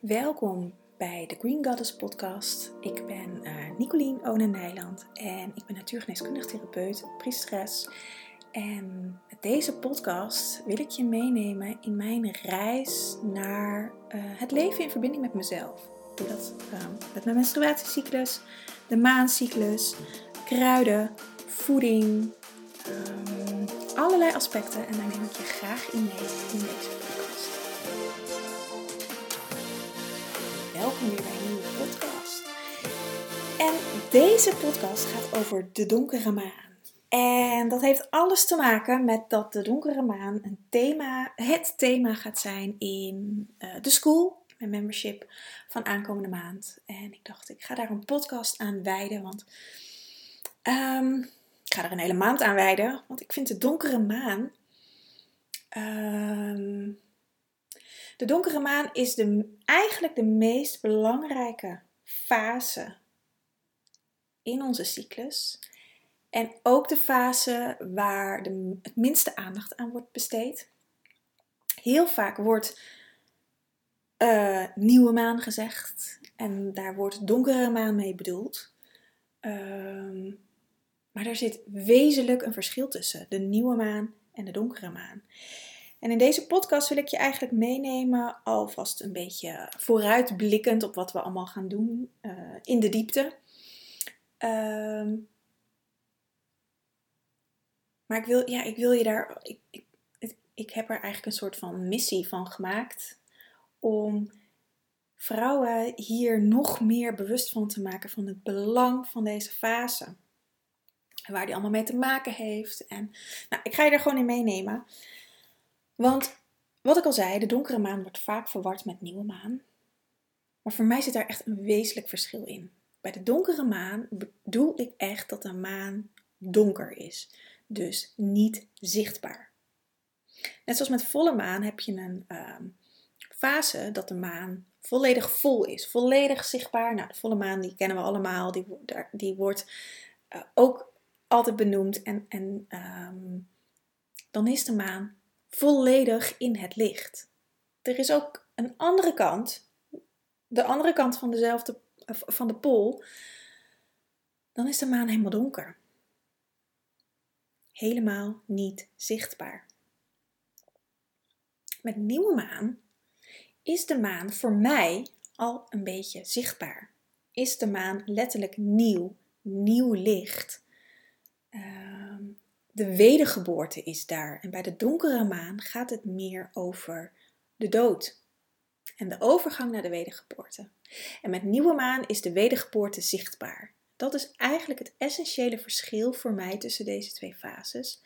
Welkom bij de Green Goddess podcast. Ik ben uh, Nicolien Onen Nijland en ik ben natuurgeneeskundig therapeut, priesteres. En met deze podcast wil ik je meenemen in mijn reis naar uh, het leven in verbinding met mezelf. Dat uh, met mijn menstruatiecyclus, de maancyclus, kruiden, voeding, um, allerlei aspecten. En daar neem ik je graag in mee in deze podcast. Welkom bij een nieuwe podcast. En deze podcast gaat over de donkere maan. En dat heeft alles te maken met dat de donkere maan een thema, het thema gaat zijn in uh, de school, mijn membership van aankomende maand. En ik dacht, ik ga daar een podcast aan wijden, want um, ik ga er een hele maand aan wijden, want ik vind de donkere maan. Um, de donkere maan is de, eigenlijk de meest belangrijke fase in onze cyclus. En ook de fase waar de, het minste aandacht aan wordt besteed. Heel vaak wordt uh, nieuwe maan gezegd en daar wordt donkere maan mee bedoeld. Uh, maar er zit wezenlijk een verschil tussen de nieuwe maan en de donkere maan. En in deze podcast wil ik je eigenlijk meenemen, alvast een beetje vooruitblikkend op wat we allemaal gaan doen uh, in de diepte. Uh, maar ik wil, ja, ik wil je daar. Ik, ik, ik heb er eigenlijk een soort van missie van gemaakt om vrouwen hier nog meer bewust van te maken van het belang van deze fase. En waar die allemaal mee te maken heeft. En nou, ik ga je er gewoon in meenemen. Want wat ik al zei, de donkere maan wordt vaak verward met nieuwe maan. Maar voor mij zit daar echt een wezenlijk verschil in. Bij de donkere maan bedoel ik echt dat de maan donker is. Dus niet zichtbaar. Net zoals met volle maan heb je een uh, fase dat de maan volledig vol is. Volledig zichtbaar. Nou, de volle maan die kennen we allemaal. Die, die wordt uh, ook altijd benoemd. En, en um, dan is de maan volledig in het licht. Er is ook een andere kant, de andere kant van dezelfde van de pool. Dan is de maan helemaal donker. Helemaal niet zichtbaar. Met nieuwe maan is de maan voor mij al een beetje zichtbaar. Is de maan letterlijk nieuw, nieuw licht. De wedergeboorte is daar. En bij de donkere maan gaat het meer over de dood. En de overgang naar de wedergeboorte. En met nieuwe maan is de wedergeboorte zichtbaar. Dat is eigenlijk het essentiële verschil voor mij tussen deze twee fases.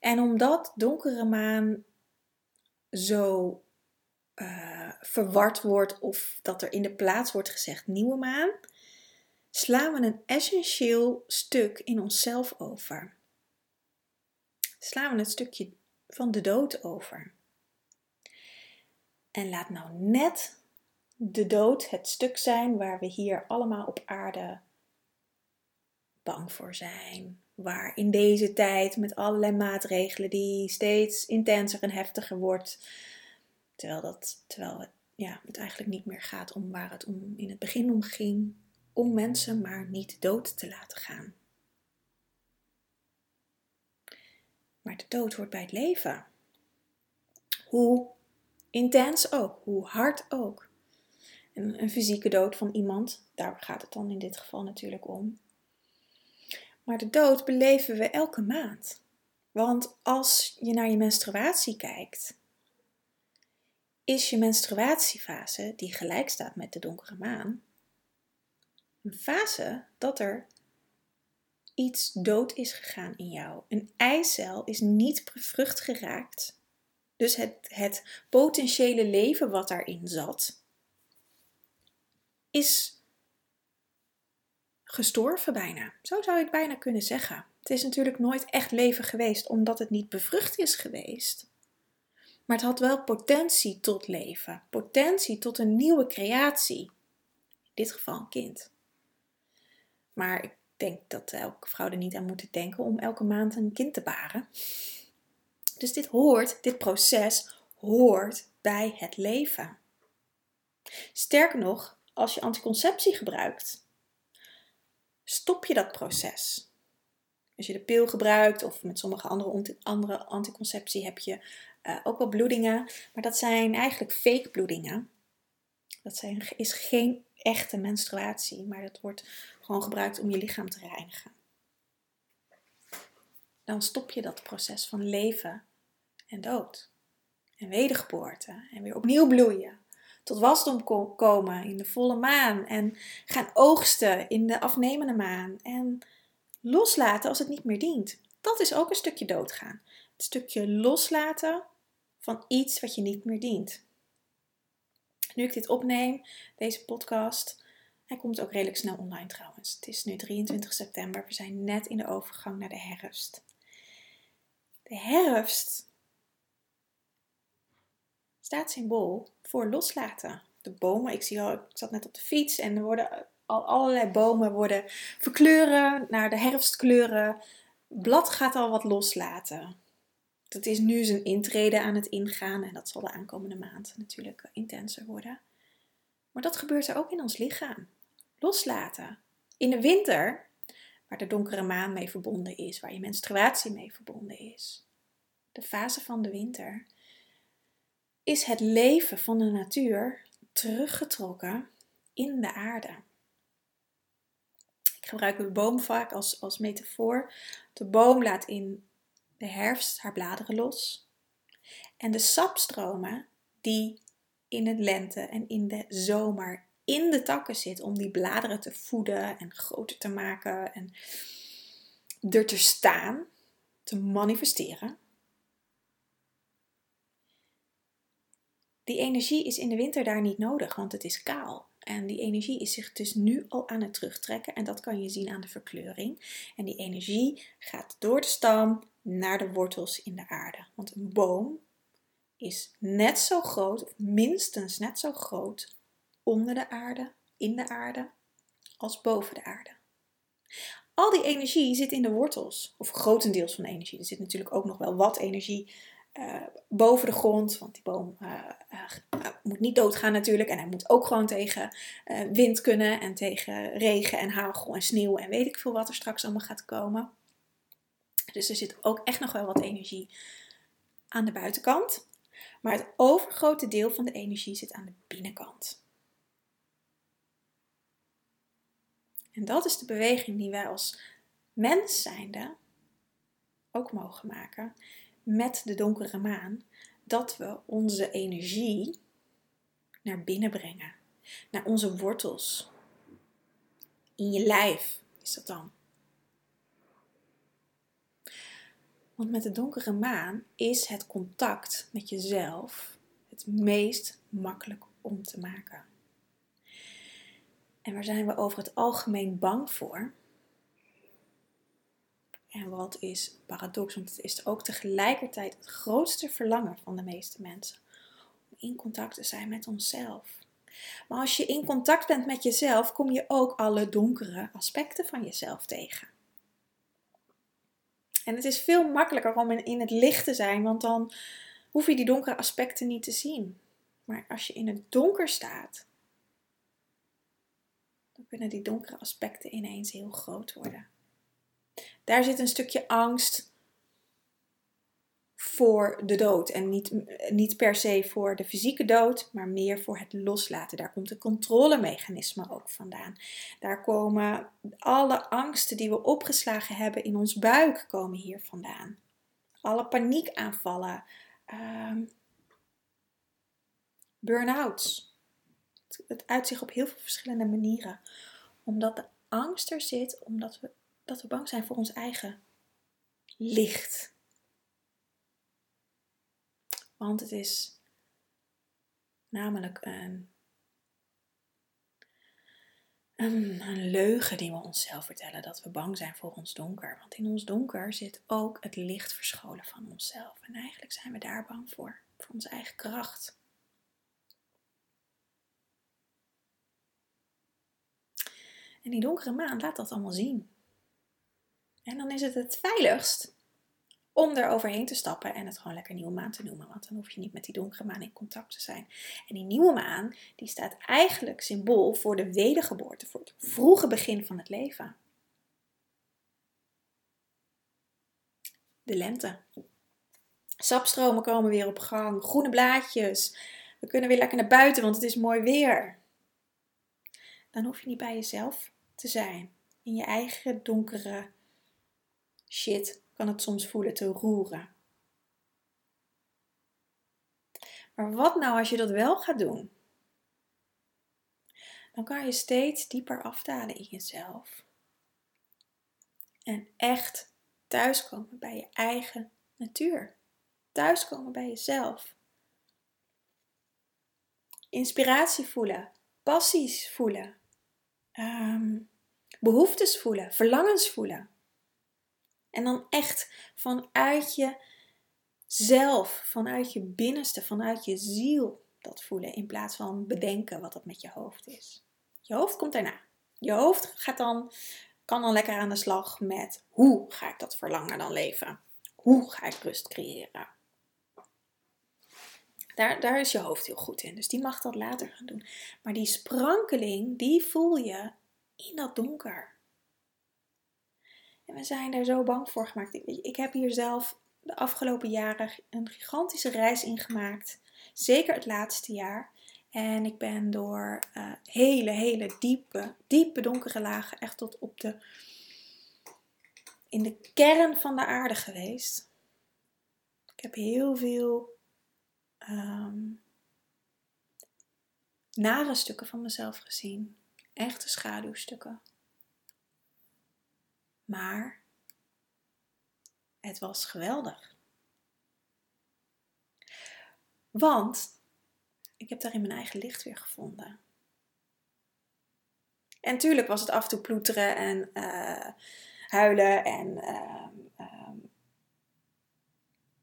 En omdat donkere maan zo uh, verward wordt of dat er in de plaats wordt gezegd nieuwe maan, slaan we een essentieel stuk in onszelf over slaan we het stukje van de dood over. En laat nou net de dood het stuk zijn waar we hier allemaal op aarde bang voor zijn. Waar in deze tijd met allerlei maatregelen die steeds intenser en heftiger wordt. Terwijl, dat, terwijl het, ja, het eigenlijk niet meer gaat om waar het om in het begin om ging. Om mensen maar niet dood te laten gaan. Maar de dood hoort bij het leven. Hoe intens ook, hoe hard ook. En een fysieke dood van iemand, daar gaat het dan in dit geval natuurlijk om. Maar de dood beleven we elke maand. Want als je naar je menstruatie kijkt, is je menstruatiefase, die gelijk staat met de donkere maan, een fase dat er iets dood is gegaan in jou. Een eicel is niet bevrucht geraakt. Dus het, het potentiële leven wat daarin zat, is gestorven bijna. Zo zou je het bijna kunnen zeggen. Het is natuurlijk nooit echt leven geweest omdat het niet bevrucht is geweest. Maar het had wel potentie tot leven, potentie tot een nieuwe creatie. In dit geval een kind. Maar ik denk dat elke vrouw er niet aan moet denken om elke maand een kind te baren. Dus dit hoort, dit proces hoort bij het leven. Sterker nog, als je anticonceptie gebruikt, stop je dat proces. Als je de pil gebruikt of met sommige andere, andere anticonceptie heb je uh, ook wel bloedingen. Maar dat zijn eigenlijk fake bloedingen. Dat zijn, is geen echte menstruatie, maar dat wordt gewoon gebruikt om je lichaam te reinigen. Dan stop je dat proces van leven en dood. En wedergeboorte. En weer opnieuw bloeien. Tot wasdom komen in de volle maan. En gaan oogsten in de afnemende maan. En loslaten als het niet meer dient. Dat is ook een stukje doodgaan. Het stukje loslaten van iets wat je niet meer dient. Nu ik dit opneem, deze podcast, hij komt ook redelijk snel online trouwens. Het is nu 23 september, we zijn net in de overgang naar de herfst. De herfst staat symbool voor loslaten. De bomen, ik, zie al, ik zat net op de fiets en er worden al allerlei bomen worden verkleuren naar de herfstkleuren. Blad gaat al wat loslaten. Dat is nu zijn intrede aan het ingaan en dat zal de aankomende maand natuurlijk intenser worden. Maar dat gebeurt er ook in ons lichaam. Loslaten. In de winter, waar de donkere maan mee verbonden is, waar je menstruatie mee verbonden is. De fase van de winter. Is het leven van de natuur teruggetrokken in de aarde. Ik gebruik de boom vaak als, als metafoor. De boom laat in de herfst haar bladeren los. En de sapstromen die in het lente en in de zomer in de takken zit om die bladeren te voeden en groter te maken en er te staan, te manifesteren. Die energie is in de winter daar niet nodig, want het is kaal. En die energie is zich dus nu al aan het terugtrekken. En dat kan je zien aan de verkleuring. En die energie gaat door de stam naar de wortels in de aarde. Want een boom is net zo groot, of minstens net zo groot, onder de aarde, in de aarde, als boven de aarde. Al die energie zit in de wortels, of grotendeels van de energie. Er zit natuurlijk ook nog wel wat energie uh, boven de grond, want die boom uh, uh, moet niet doodgaan natuurlijk. En hij moet ook gewoon tegen wind kunnen en tegen regen en hagel en sneeuw en weet ik veel wat er straks allemaal gaat komen. Dus er zit ook echt nog wel wat energie aan de buitenkant. Maar het overgrote deel van de energie zit aan de binnenkant. En dat is de beweging die wij als mens zijnde ook mogen maken met de donkere maan. Dat we onze energie naar binnen brengen. Naar onze wortels. In je lijf is dat dan. Want met de donkere maan is het contact met jezelf het meest makkelijk om te maken. En waar zijn we over het algemeen bang voor? En wat is paradox, want het is ook tegelijkertijd het grootste verlangen van de meeste mensen. Om in contact te zijn met onszelf. Maar als je in contact bent met jezelf, kom je ook alle donkere aspecten van jezelf tegen. En het is veel makkelijker om in het licht te zijn, want dan hoef je die donkere aspecten niet te zien. Maar als je in het donker staat, dan kunnen die donkere aspecten ineens heel groot worden. Daar zit een stukje angst voor de dood. En niet, niet per se voor de fysieke dood, maar meer voor het loslaten. Daar komt het controlemechanisme ook vandaan. Daar komen alle angsten die we opgeslagen hebben in ons buik komen hier vandaan. Alle paniekaanvallen, um, burn-outs. Het uit zich op heel veel verschillende manieren. Omdat de angst er zit, omdat we, dat we bang zijn voor ons eigen licht. Want het is namelijk een, een, een, leugen die we onszelf vertellen dat we bang zijn voor ons donker. Want in ons donker zit ook het licht verscholen van onszelf. En eigenlijk zijn we daar bang voor, voor onze eigen kracht. En die donkere maan laat dat allemaal zien. En dan is het het veiligst om er overheen te stappen en het gewoon lekker nieuwe maan te noemen. Want dan hoef je niet met die donkere maan in contact te zijn. En die nieuwe maan, die staat eigenlijk symbool voor de wedergeboorte, voor het vroege begin van het leven. De lente. Sapstromen komen weer op gang, groene blaadjes. We kunnen weer lekker naar buiten, want het is mooi weer. Dan hoef je niet bij jezelf te zijn. In je eigen donkere shit kan het soms voelen te roeren. Maar wat nou als je dat wel gaat doen? Dan kan je steeds dieper afdalen in jezelf. En echt thuiskomen bij je eigen natuur. Thuiskomen bij jezelf. Inspiratie voelen, passies voelen, ehm, behoeftes voelen, verlangens voelen. En dan echt vanuit jezelf, vanuit je binnenste, vanuit je ziel dat voelen. In plaats van bedenken wat dat met je hoofd is. Je hoofd komt daarna. Je hoofd gaat dan, kan dan lekker aan de slag met hoe ga ik dat verlangen dan leven? Hoe ga ik rust creëren? Daar, daar is je hoofd heel goed in. Dus die mag dat later gaan doen. Maar die sprankeling, die voel je in dat donker. En we zijn daar zo bang voor gemaakt. Ik, ik heb hier zelf de afgelopen jaren een gigantische reis in gemaakt. Zeker het laatste jaar. En ik ben door uh, hele, hele diepe, diepe donkere lagen, echt tot op de. in de kern van de aarde geweest. Ik heb heel veel. Um, nare stukken van mezelf gezien. Echte schaduwstukken. Maar het was geweldig. Want ik heb daarin mijn eigen licht weer gevonden. En natuurlijk was het af en toe ploeteren en uh, huilen. En uh,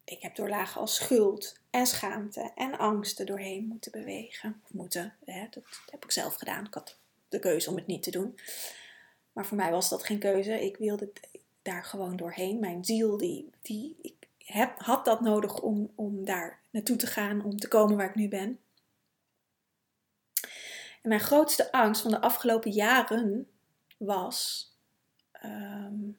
ik heb door lagen als schuld en schaamte en angsten doorheen moeten bewegen. Of moeten, hè, dat heb ik zelf gedaan. Ik had de keuze om het niet te doen. Maar voor mij was dat geen keuze. Ik wilde daar gewoon doorheen. Mijn ziel, die, die, ik heb, had dat nodig om, om daar naartoe te gaan, om te komen waar ik nu ben. En mijn grootste angst van de afgelopen jaren was ehm,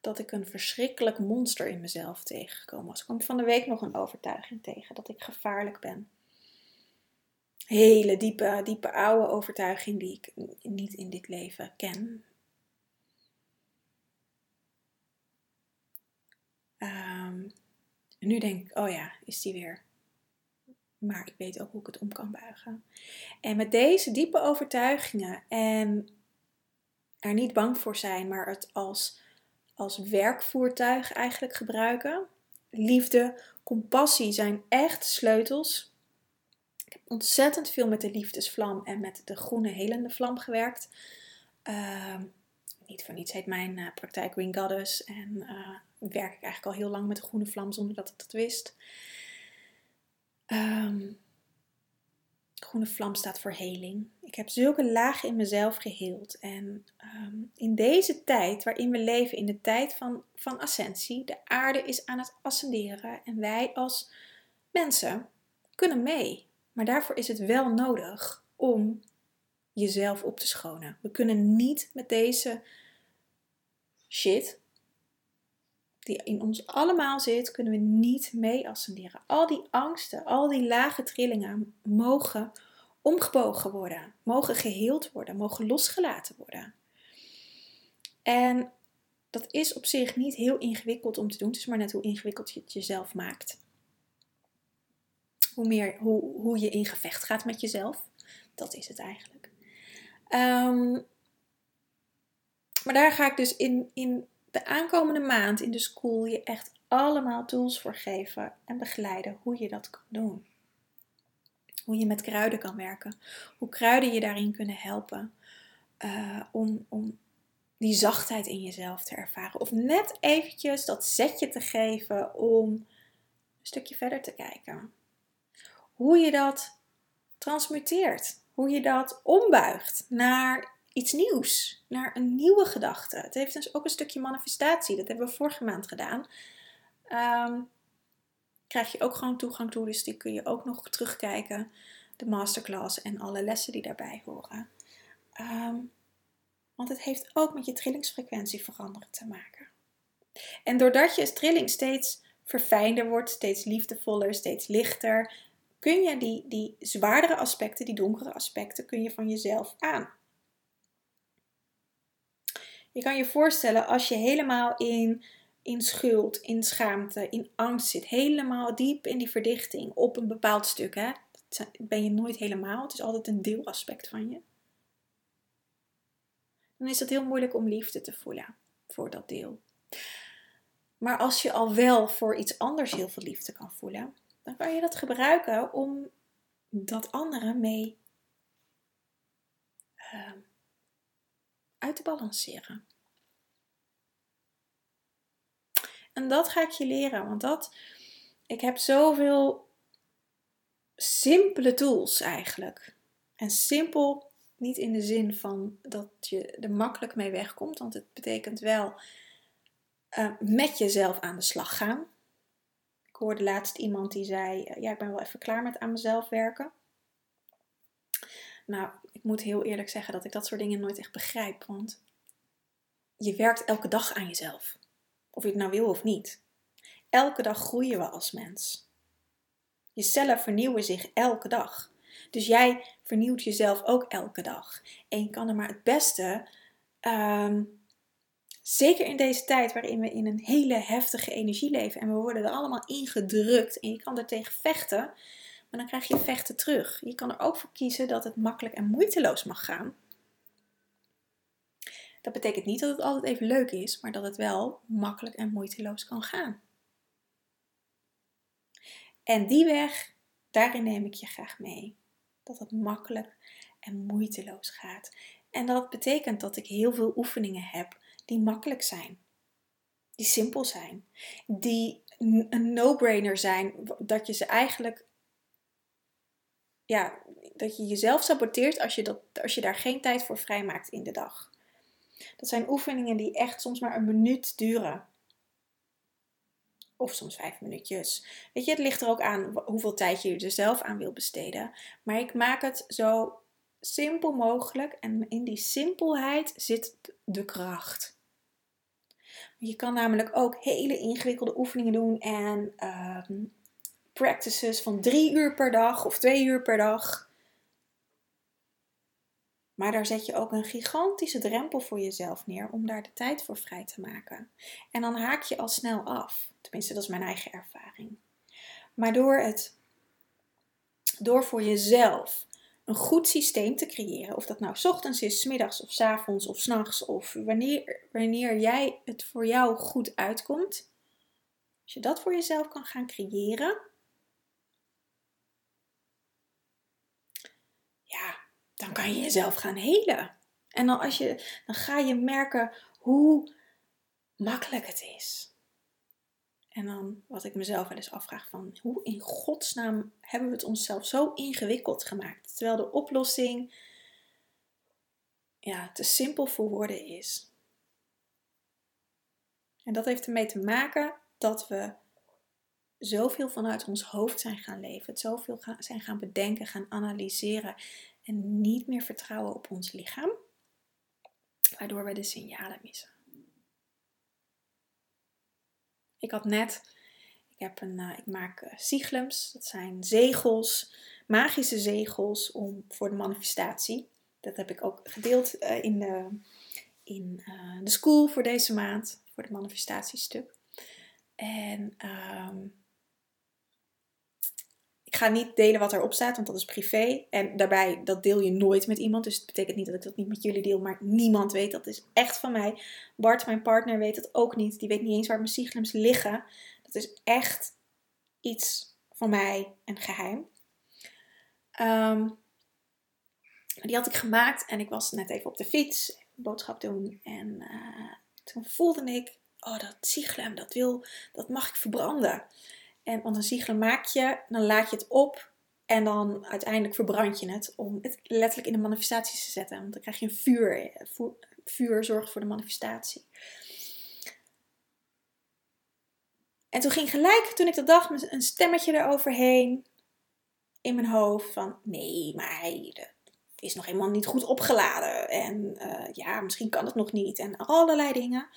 dat ik een verschrikkelijk monster in mezelf tegengekomen was. Ik kwam van de week nog een overtuiging tegen dat ik gevaarlijk ben hele diepe, diepe oude overtuiging die ik niet in dit leven ken. Um, nu denk ik, oh ja, is die weer. Maar ik weet ook hoe ik het om kan buigen. En met deze diepe overtuigingen en er niet bang voor zijn, maar het als, als werkvoertuig eigenlijk gebruiken. Liefde, compassie zijn echt sleutels ontzettend veel met de liefdesvlam en met de groene helende vlam gewerkt. Uh, niet voor niets heet mijn uh, praktijk Green Goddess. En uh, werk ik eigenlijk al heel lang met de groene vlam zonder dat ik dat wist. Um, groene vlam staat voor heling. Ik heb zulke lagen in mezelf geheeld. En um, in deze tijd waarin we leven, in de tijd van, van ascensie, de aarde is aan het ascenderen. En wij als mensen kunnen mee. Maar daarvoor is het wel nodig om jezelf op te schonen. We kunnen niet met deze shit die in ons allemaal zit, kunnen we niet mee ascenderen. Al die angsten, al die lage trillingen mogen omgebogen worden, mogen geheeld worden, mogen losgelaten worden. En dat is op zich niet heel ingewikkeld om te doen. Het is maar net hoe ingewikkeld je het jezelf maakt hoe, meer, hoe, hoe je in gevecht gaat met jezelf. Dat is het eigenlijk. Ehm, maar daar ga ik dus in, in de aankomende maand in de school je echt allemaal tools voor geven en begeleiden hoe je dat kan doen. Hoe je met kruiden kan werken. Hoe kruiden je daarin kunnen helpen. Uh, om, om die zachtheid in jezelf te ervaren. Of net eventjes dat zetje te geven om een stukje verder te kijken hoe je dat transmuteert. Hoe je dat ombuigt naar iets nieuws, naar een nieuwe gedachte. Het heeft dus ook een stukje manifestatie. Dat hebben we vorige maand gedaan. Um, krijg je ook gewoon toegang toe, dus die kun je ook nog terugkijken. De masterclass en alle lessen die daarbij horen. Ehm, want het heeft ook met je trillingsfrequentie veranderen te maken. En doordat je trilling steeds verfijnder wordt, steeds liefdevoller, steeds lichter, kun je die, die zwaardere aspecten, die donkere aspecten, kun je van jezelf aan. Je kan je voorstellen als je helemaal in, in schuld, in schaamte, in angst zit, helemaal diep in die verdichting op een bepaald stuk. Hè? Dat ben je nooit helemaal, het is altijd een deelaspect van je. Dan is het heel moeilijk om liefde te voelen voor dat deel. Maar als je al wel voor iets anders heel veel liefde kan voelen, dan kan je dat gebruiken om dat andere mee uh, uit te balanceren. En dat ga ik je leren, want dat, ik heb zoveel simpele tools eigenlijk. En simpel niet in de zin van dat je er makkelijk mee wegkomt, want het betekent wel uh, met jezelf aan de slag gaan. Ik hoorde laatst iemand die zei: eh, Ja, ik ben wel even klaar met aan mezelf werken. Nou, ik moet heel eerlijk zeggen dat ik dat soort dingen nooit echt begrijp. Want je werkt elke dag aan jezelf. Of je het nou wil of niet. Elke dag groeien we als mens. Je cellen vernieuwen zich elke dag. Dus jij vernieuwt jezelf ook elke dag. En je kan er maar het beste um, Zeker in deze tijd waarin we in een hele heftige energie leven en we worden er allemaal ingedrukt en je kan er tegen vechten, maar dan krijg je vechten terug. Je kan er ook voor kiezen dat het makkelijk en moeiteloos mag gaan. Dat betekent niet dat het altijd even leuk is, maar dat het wel makkelijk en moeiteloos kan gaan. En die weg, daarin neem ik je graag mee. Dat het makkelijk en moeiteloos gaat. En dat betekent dat ik heel veel oefeningen heb die makkelijk zijn, die simpel zijn, die een no-brainer zijn, dat je ze eigenlijk, ja, dat je jezelf saboteert als je, dat, als je daar geen tijd voor vrijmaakt in de dag. Dat zijn oefeningen die echt soms maar een minuut duren. Of soms vijf minuutjes. Weet je, het ligt er ook aan hoeveel tijd je er zelf aan wil besteden. Maar ik maak het zo simpel mogelijk. En in die simpelheid zit de kracht. Je kan namelijk ook hele ingewikkelde oefeningen doen en ehm, practices van drie uur per dag of twee uur per dag. Maar daar zet je ook een gigantische drempel voor jezelf neer om daar de tijd voor vrij te maken. En dan haak je al snel af. Tenminste, dat is mijn eigen ervaring. Maar door het door voor jezelf een goed systeem te creëren. Of dat nou s ochtends is, s middags of s avonds of s'nachts of wanneer, wanneer jij het voor jou goed uitkomt. Als je dat voor jezelf kan gaan creëren. Ja, dan kan je jezelf gaan helen. En dan, als je, dan ga je merken hoe makkelijk het is. En dan wat ik mezelf wel eens afvraag van hoe in godsnaam hebben we het onszelf zo ingewikkeld gemaakt. Terwijl de oplossing ja, te simpel voor woorden is. En dat heeft ermee te maken dat we zoveel vanuit ons hoofd zijn gaan leven. Het zoveel zijn gaan bedenken, gaan analyseren. En niet meer vertrouwen op ons lichaam. Waardoor we de signalen missen. Ik had net, ik, heb een, uh, ik maak uh, siglems, dat zijn zegels, magische zegels om, voor de manifestatie. Dat heb ik ook gedeeld uh, in, de, in de school voor deze maand, voor het manifestatiestuk. En ik ga niet delen wat erop staat, want dat is privé. En daarbij, dat deel je nooit met iemand. Dus het betekent niet dat ik dat niet met jullie deel, maar niemand weet. Dat is echt van mij. Bart, mijn partner, weet het ook niet. Die weet niet eens waar mijn siglems liggen. Dat is echt iets van mij en geheim. Um, die had ik gemaakt en ik was net even op de fiets, boodschap doen. En uh, toen voelde ik, oh dat siglem, dat, wil, dat mag ik verbranden. En want een ziegel maak je, dan laat je het op En dan uiteindelijk verbrand je het om het letterlijk in de manifestaties te zetten. Want dan krijg je een vuur. Vuur zorgt voor de manifestatie. En toen ging gelijk, toen ik dat dacht, een stemmetje eroverheen in mijn hoofd van nee, maar hij is nog helemaal niet goed opgeladen. En uh, ja, misschien kan het nog niet. En allerlei dingen.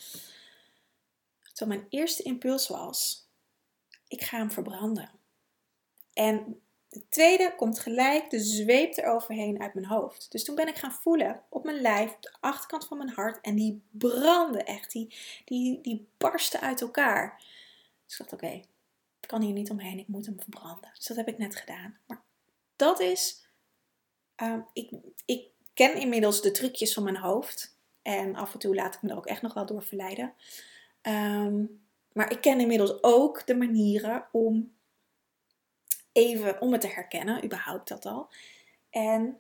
Toen mijn eerste impuls was, ik ga hem verbranden. En de tweede komt gelijk de zweep eroverheen uit mijn hoofd. Dus toen ben ik gaan voelen op mijn lijf, op de achterkant van mijn hart. En die brandde echt. Die, die, die barsten uit elkaar. Dus ik dacht, oké, ik kan hier niet omheen. Ik moet hem verbranden. Dus dat heb ik net gedaan. Maar dat is... Ehm, ik, ik ken inmiddels de trucjes van mijn hoofd. En af en toe laat ik me er ook echt nog wel door verleiden. Ehm, maar ik ken inmiddels ook de manieren om even om het te herkennen, überhaupt dat al. En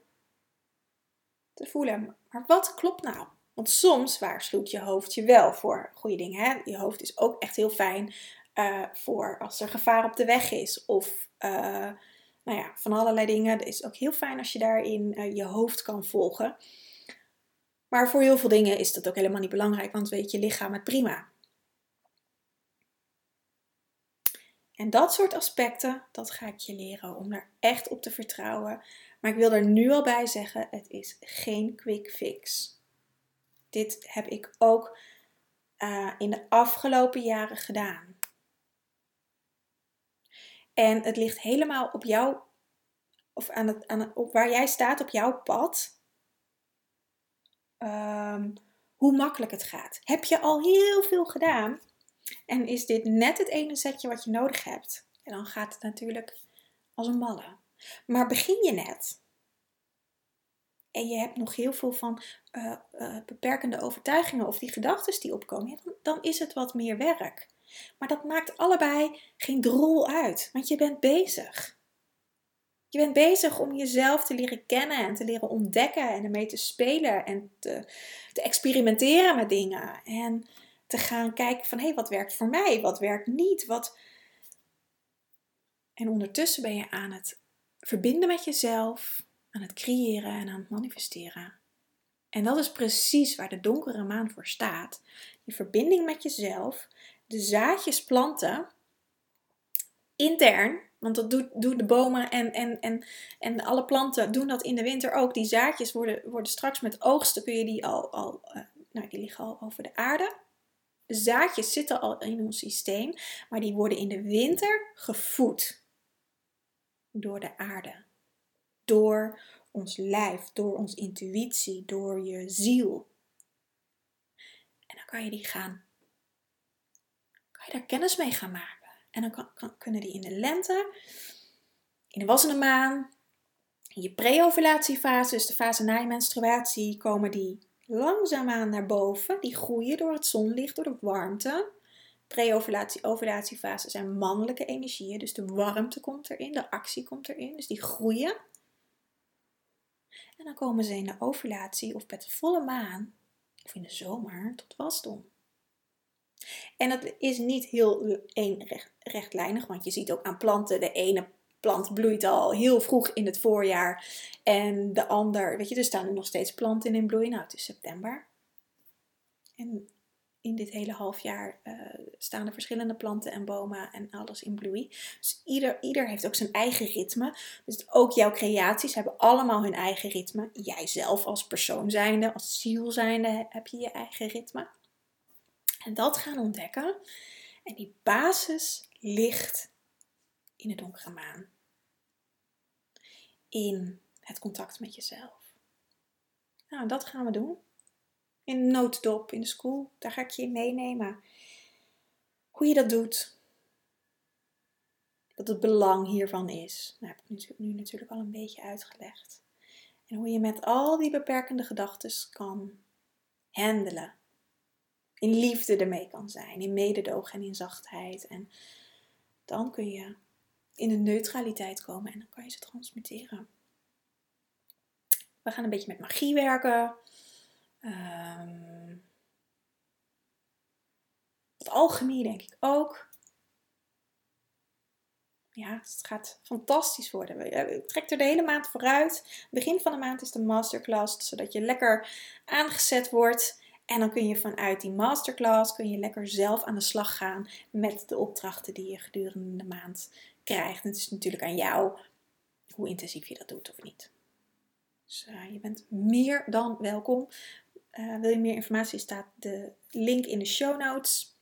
te voelen, maar wat klopt nou? Want soms waarschuwt je hoofd je wel voor goede dingen. Hè? Je hoofd is ook echt heel fijn uh, voor als er gevaar op de weg is. Of uh, nou ja, van allerlei dingen. Het is ook heel fijn als je daarin uh, je hoofd kan volgen. Maar voor heel veel dingen is dat ook helemaal niet belangrijk, want weet je lichaam het prima. En dat soort aspecten, dat ga ik je leren om daar echt op te vertrouwen. Maar ik wil er nu al bij zeggen, het is geen quick fix. Dit heb ik ook uh, in de afgelopen jaren gedaan. En het ligt helemaal op jou, of aan het, aan op waar jij staat op jouw pad. Um, hoe makkelijk het gaat. Heb je al heel veel gedaan? En is dit net het ene setje wat je nodig hebt? En dan gaat het natuurlijk als een malle. Maar begin je net en je hebt nog heel veel van uh, uh, beperkende overtuigingen of die gedachten die opkomen, dan, dan is het wat meer werk. Maar dat maakt allebei geen drol uit, want je bent bezig. Je bent bezig om jezelf te leren kennen en te leren ontdekken en ermee te spelen en te, te experimenteren met dingen. En te gaan kijken van hé, hey, wat werkt voor mij? Wat werkt niet? Wat... En ondertussen ben je aan het verbinden met jezelf, aan het creëren en aan het manifesteren. En dat is precies waar de donkere maan voor staat. Die verbinding met jezelf, de zaadjes planten, intern, want dat doen de bomen en, en, en, en alle planten doen dat in de winter ook. Die zaadjes worden, worden straks met oogsten, kun je die al, al uh, nou die liggen al over de aarde zaadjes zitten al in ons systeem, maar die worden in de winter gevoed door de aarde, door ons lijf, door onze intuïtie, door je ziel. En dan kan je die gaan, kan je daar kennis mee gaan maken. En dan kan, kunnen die in de lente, in de wassende maan, in je pre-ovulatiefase, dus de fase na je menstruatie, komen die langzaamaan naar boven. Die groeien door het zonlicht, door de warmte. Pre-ovulatie, ovulatiefase zijn mannelijke energieën. Dus de warmte komt erin, de actie komt erin. Dus die groeien. En dan komen ze in de ovulatie of met de volle maan, of in de zomer, tot wasdom. En dat is niet heel rechtlijnig, want je ziet ook aan planten, de ene plant bloeit al heel vroeg in het voorjaar. En de ander, weet je, er staan er nog steeds planten in bloei. Nou, het is september. En in dit hele halfjaar uh, staan er verschillende planten en bomen en alles in bloei. Dus ieder, ieder heeft ook zijn eigen ritme. Dus ook jouw creaties hebben allemaal hun eigen ritme. Jij zelf als persoon zijnde, als ziel zijnde, heb je je eigen ritme. En dat gaan ontdekken. En die basis ligt in de donkere maan. In het contact met jezelf. Nou, dat gaan we doen. In de nooddop, in de school. Daar ga ik je meenemen. Hoe je dat doet. Wat het belang hiervan is. Nou, heb ik nu natuurlijk al een beetje uitgelegd. En hoe je met al die beperkende gedachten kan handelen. In liefde ermee kan zijn. In mededogen en in zachtheid. En dan kun je in de neutraliteit komen en dan kan je ze transmuteren. We gaan een beetje met magie werken. Um, wat alchemie denk ik ook. ja, het gaat fantastisch worden. Trek er de hele maand vooruit. Begin van de maand is de masterclass, zodat je lekker aangezet wordt. En dan kun je vanuit die masterclass kun je lekker zelf aan de slag gaan met de opdrachten die je gedurende de maand krijgt. het is natuurlijk aan jou hoe intensief je dat doet of niet. Dus uh, je bent meer dan welkom. Uh, wil je meer informatie, staat de link in de show notes.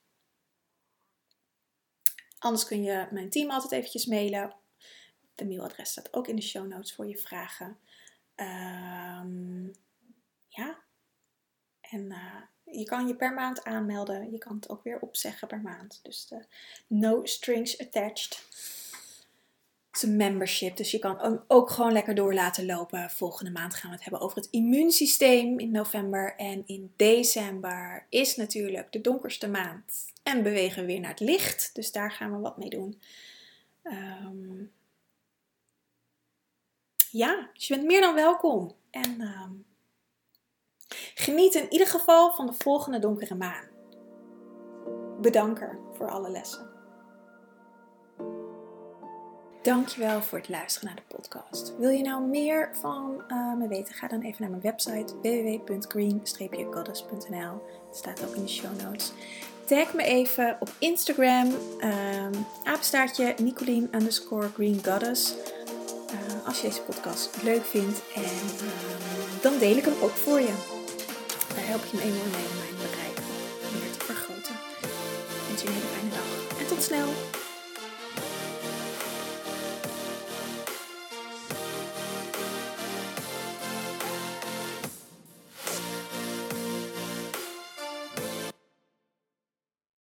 Anders kun je mijn team altijd eventjes mailen. De mailadres staat ook in de show notes voor je vragen. Um, ja. En uh, je kan je per maand aanmelden. Je kan het ook weer opzeggen per maand. Dus de no strings attached. Membership, dus je kan ook gewoon lekker door laten lopen. Volgende maand gaan we het hebben over het immuunsysteem in november. En in december is natuurlijk de donkerste maand. En bewegen we weer naar het licht. Dus daar gaan we wat mee doen. Um, ja, dus je bent meer dan welkom. En um, geniet in ieder geval van de volgende donkere maan. Bedanker voor alle lessen. Dankjewel voor het luisteren naar de podcast. Wil je nou meer van uh, me weten? Ga dan even naar mijn website www.green-goddess.nl. Het staat ook in de show notes. Tag me even op Instagram, um, apenstaartje Nicolien underscore Green Goddess. Uh, als je deze podcast leuk vindt. En uh, dan deel ik hem ook voor je. Daar help je me enorm mee om mijn bereik meer te vergroten. Ik wens je een hele fijne dag. En tot snel!